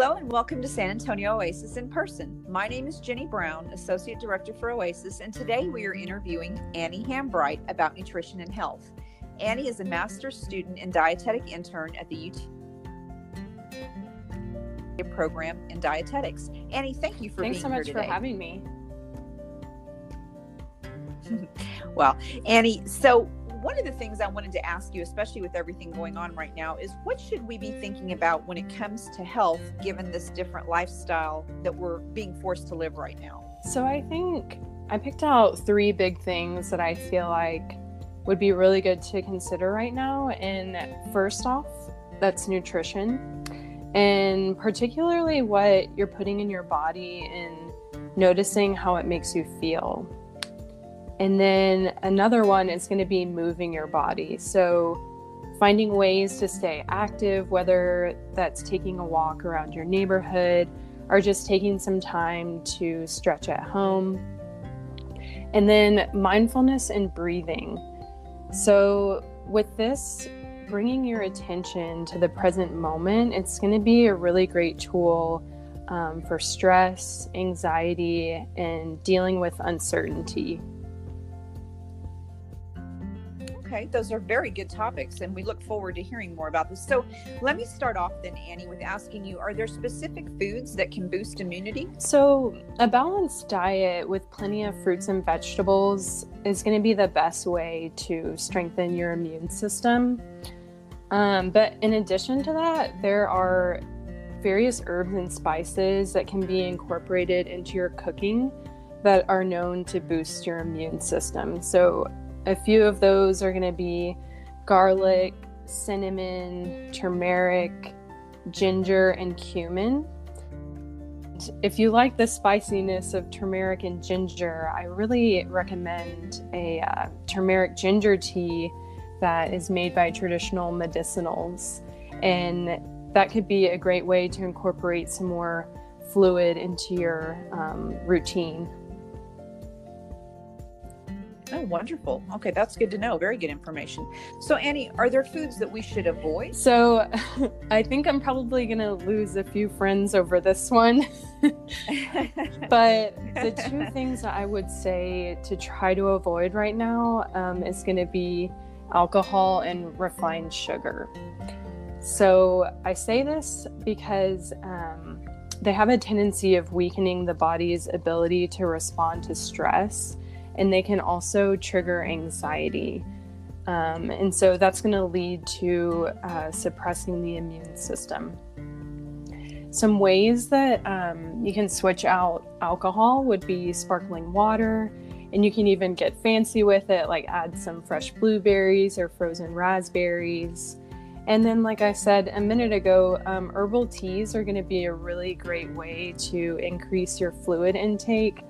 Hello and welcome to San Antonio Oasis in person. My name is Jenny Brown, Associate Director for Oasis, and today we are interviewing Annie Hambright about nutrition and health. Annie is a master's student and dietetic intern at the UT program in dietetics. Annie, thank you for Thanks being so much here for having me. well, Annie, so one of the things I wanted to ask you, especially with everything going on right now, is what should we be thinking about when it comes to health, given this different lifestyle that we're being forced to live right now? So I think I picked out three big things that I feel like would be really good to consider right now. And first off, that's nutrition, and particularly what you're putting in your body and noticing how it makes you feel. And then another one is going to be moving your body. So, finding ways to stay active, whether that's taking a walk around your neighborhood or just taking some time to stretch at home. And then mindfulness and breathing. So, with this, bringing your attention to the present moment, it's going to be a really great tool um, for stress, anxiety, and dealing with uncertainty. Okay, those are very good topics, and we look forward to hearing more about this. So, let me start off then, Annie, with asking you Are there specific foods that can boost immunity? So, a balanced diet with plenty of fruits and vegetables is going to be the best way to strengthen your immune system. Um, but in addition to that, there are various herbs and spices that can be incorporated into your cooking that are known to boost your immune system. So, a few of those are going to be garlic, cinnamon, turmeric, ginger, and cumin. If you like the spiciness of turmeric and ginger, I really recommend a uh, turmeric ginger tea that is made by traditional medicinals. And that could be a great way to incorporate some more fluid into your um, routine. Oh, wonderful. Okay, that's good to know. Very good information. So, Annie, are there foods that we should avoid? So, I think I'm probably going to lose a few friends over this one. but the two things that I would say to try to avoid right now um, is going to be alcohol and refined sugar. So, I say this because um, they have a tendency of weakening the body's ability to respond to stress and they can also trigger anxiety. Um, and so that's going to lead to uh, suppressing the immune system. Some ways that um, you can switch out alcohol would be sparkling water, and you can even get fancy with it, like add some fresh blueberries or frozen raspberries. And then, like I said a minute ago, um, herbal teas are going to be a really great way to increase your fluid intake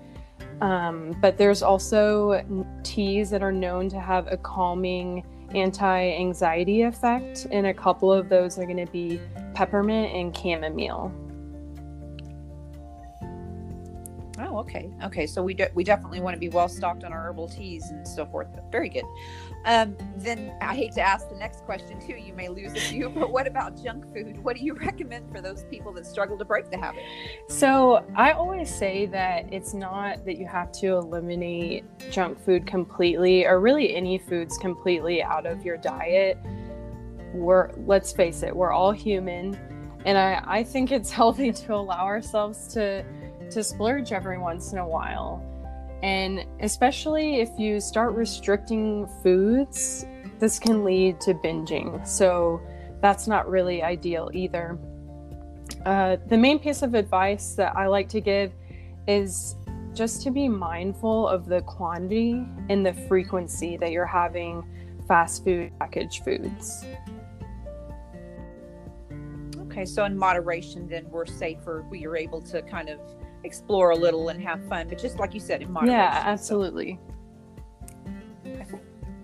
um, but there's also teas that are known to have a calming anti anxiety effect, and a couple of those are going to be peppermint and chamomile. Okay. Okay. So we, de- we definitely want to be well stocked on our herbal teas and so forth. Very good. Um, then I hate to ask the next question too. You may lose a few, but what about junk food? What do you recommend for those people that struggle to break the habit? So I always say that it's not that you have to eliminate junk food completely or really any foods completely out of your diet. We're, let's face it, we're all human. And I, I think it's healthy to allow ourselves to to splurge every once in a while. And especially if you start restricting foods, this can lead to binging. So that's not really ideal either. Uh, the main piece of advice that I like to give is just to be mindful of the quantity and the frequency that you're having fast food packaged foods. Okay, so in moderation, then we're safer. We are able to kind of explore a little and have fun, but just like you said, in moderation. Yeah, absolutely. So.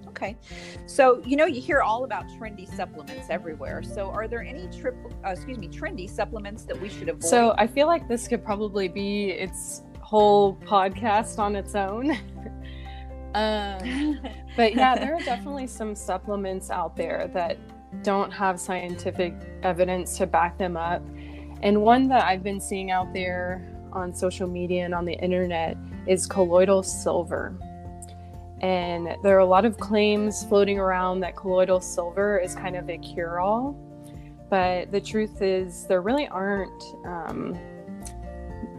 Okay. So, you know, you hear all about trendy supplements everywhere. So, are there any trip uh, excuse me, trendy supplements that we should avoid? So, I feel like this could probably be its whole podcast on its own. um, but yeah, there are definitely some supplements out there that don't have scientific evidence to back them up. And one that I've been seeing out there on social media and on the internet is colloidal silver. And there are a lot of claims floating around that colloidal silver is kind of a cure all. But the truth is, there really aren't, um,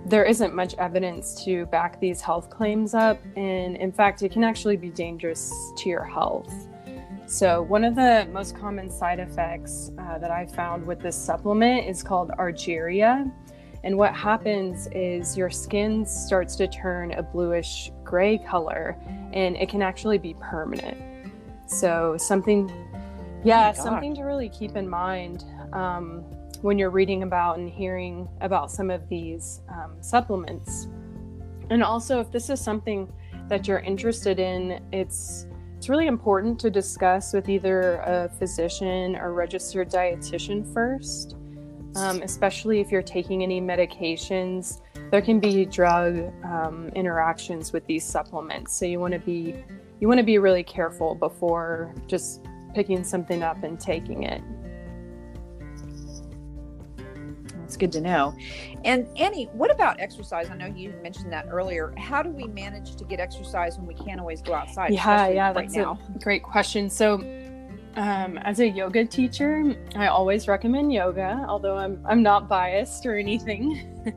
there isn't much evidence to back these health claims up. And in fact, it can actually be dangerous to your health. So, one of the most common side effects uh, that I found with this supplement is called argyria. And what happens is your skin starts to turn a bluish gray color, and it can actually be permanent. So, something, yeah, oh something to really keep in mind um, when you're reading about and hearing about some of these um, supplements. And also, if this is something that you're interested in, it's it's really important to discuss with either a physician or registered dietitian first, um, especially if you're taking any medications. There can be drug um, interactions with these supplements, so you want to be you want to be really careful before just picking something up and taking it. That's good to know. And Annie, what about exercise? I know you mentioned that earlier. How do we manage to get exercise when we can't always go outside? Yeah, yeah, that's right a great question. So, um, as a yoga teacher, I always recommend yoga, although I'm I'm not biased or anything.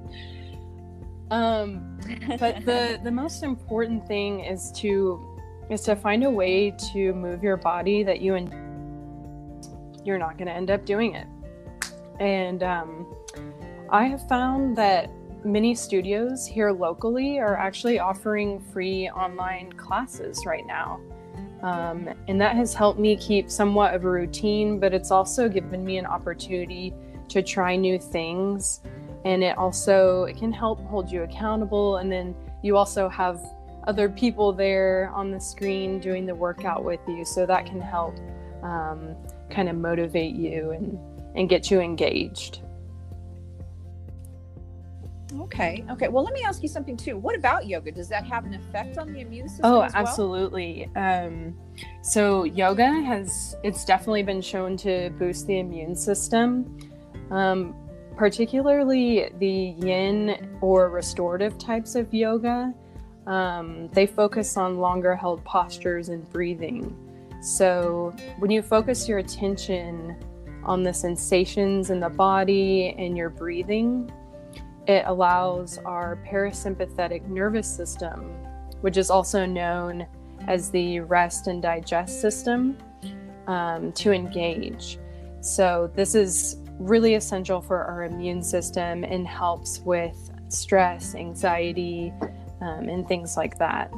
um, but the the most important thing is to is to find a way to move your body that you and you're not going to end up doing it. And um, I have found that many studios here locally are actually offering free online classes right now. Um, and that has helped me keep somewhat of a routine, but it's also given me an opportunity to try new things. And it also it can help hold you accountable. And then you also have other people there on the screen doing the workout with you. So that can help um, kind of motivate you and, and get you engaged. Okay. Okay. Well, let me ask you something too. What about yoga? Does that have an effect on the immune system? Oh, absolutely. Well? Um, so yoga has it's definitely been shown to boost the immune system, um, particularly the Yin or restorative types of yoga. Um, they focus on longer held postures and breathing. So when you focus your attention on the sensations in the body and your breathing, it allows our parasympathetic nervous system, which is also known as the rest and digest system, um, to engage. So, this is really essential for our immune system and helps with stress, anxiety, um, and things like that.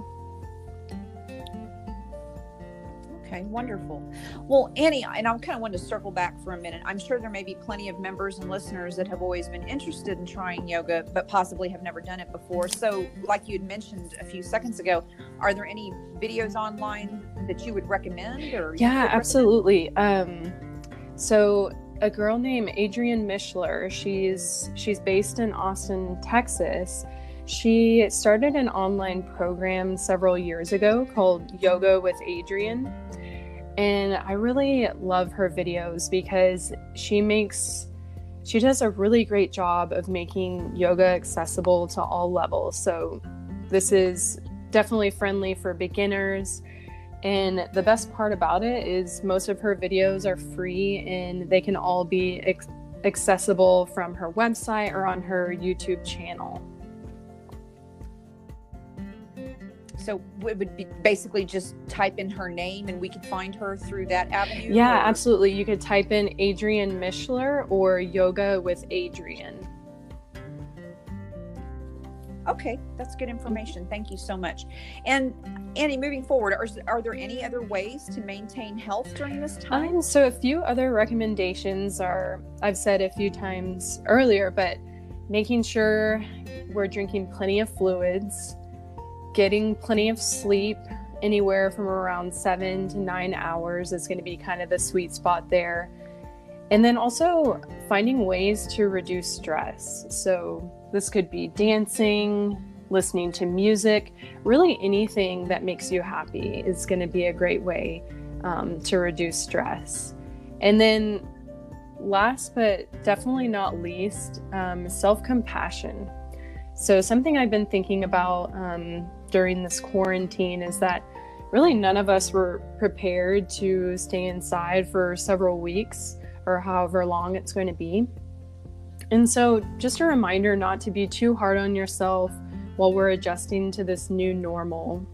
Okay, wonderful. Well, Annie, and I kind of want to circle back for a minute. I'm sure there may be plenty of members and listeners that have always been interested in trying yoga, but possibly have never done it before. So, like you had mentioned a few seconds ago, are there any videos online that you would recommend? Or yeah, absolutely. Um, so, a girl named Adrienne Mishler, she's she's based in Austin, Texas she started an online program several years ago called Yoga with Adrienne. And I really love her videos because she makes she does a really great job of making yoga accessible to all levels. So this is definitely friendly for beginners. And the best part about it is most of her videos are free and they can all be ex- accessible from her website or on her YouTube channel. So we would be basically just type in her name and we could find her through that avenue? Yeah, or? absolutely. You could type in Adrienne Mishler or Yoga with Adrienne. Okay, that's good information. Thank you so much. And Annie, moving forward, are, are there any other ways to maintain health during this time? Um, so, a few other recommendations are I've said a few times earlier, but making sure we're drinking plenty of fluids, getting plenty of sleep, anywhere from around seven to nine hours is going to be kind of the sweet spot there. And then also finding ways to reduce stress. So, this could be dancing, listening to music, really anything that makes you happy is going to be a great way um, to reduce stress. And then last but definitely not least, um, self compassion. So, something I've been thinking about um, during this quarantine is that really none of us were prepared to stay inside for several weeks or however long it's going to be. And so, just a reminder not to be too hard on yourself while we're adjusting to this new normal.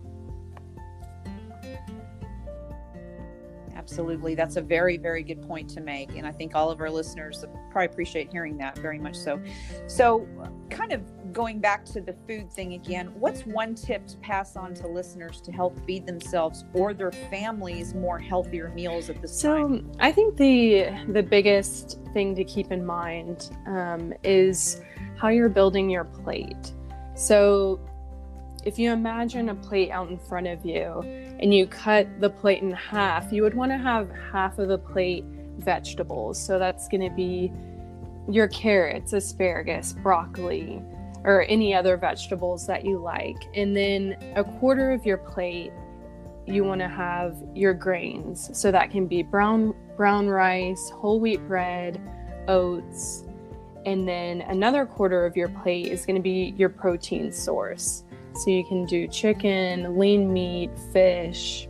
Absolutely. That's a very, very good point to make. And I think all of our listeners probably appreciate hearing that very much so. So, kind of going back to the food thing again, what's one tip to pass on to listeners to help feed themselves or their families more healthier meals at the so, time? So, I think the the biggest thing to keep in mind um, is how you're building your plate. So, if you imagine a plate out in front of you and you cut the plate in half, you would want to have half of the plate vegetables. So that's going to be your carrots, asparagus, broccoli, or any other vegetables that you like. And then a quarter of your plate you want to have your grains. So that can be brown brown rice, whole wheat bread, oats, and then another quarter of your plate is going to be your protein source. So you can do chicken, lean meat, fish.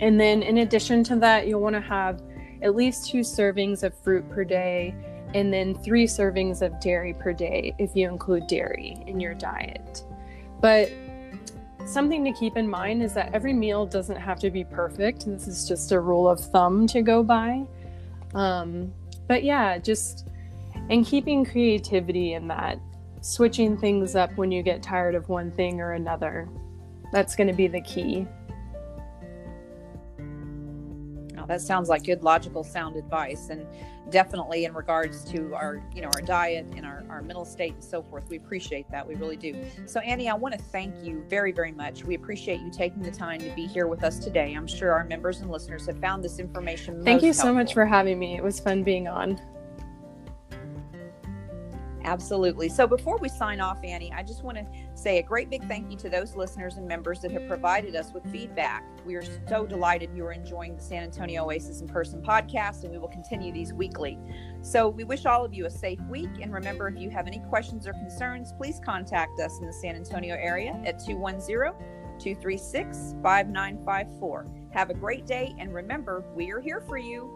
And then in addition to that, you'll want to have at least two servings of fruit per day and then three servings of dairy per day if you include dairy in your diet. But something to keep in mind is that every meal doesn't have to be perfect. This is just a rule of thumb to go by. Um, but yeah, just and keeping creativity in that switching things up when you get tired of one thing or another. That's going to be the key. Oh, that sounds like good, logical, sound advice, and definitely in regards to our, you know, our diet and our, our mental state and so forth. We appreciate that. We really do. So, Annie, I want to thank you very, very much. We appreciate you taking the time to be here with us today. I'm sure our members and listeners have found this information. Thank you so much for having me. It was fun being on. Absolutely. So before we sign off, Annie, I just want to say a great big thank you to those listeners and members that have provided us with feedback. We are so delighted you are enjoying the San Antonio Oasis in Person podcast, and we will continue these weekly. So we wish all of you a safe week. And remember, if you have any questions or concerns, please contact us in the San Antonio area at 210 236 5954. Have a great day, and remember, we are here for you.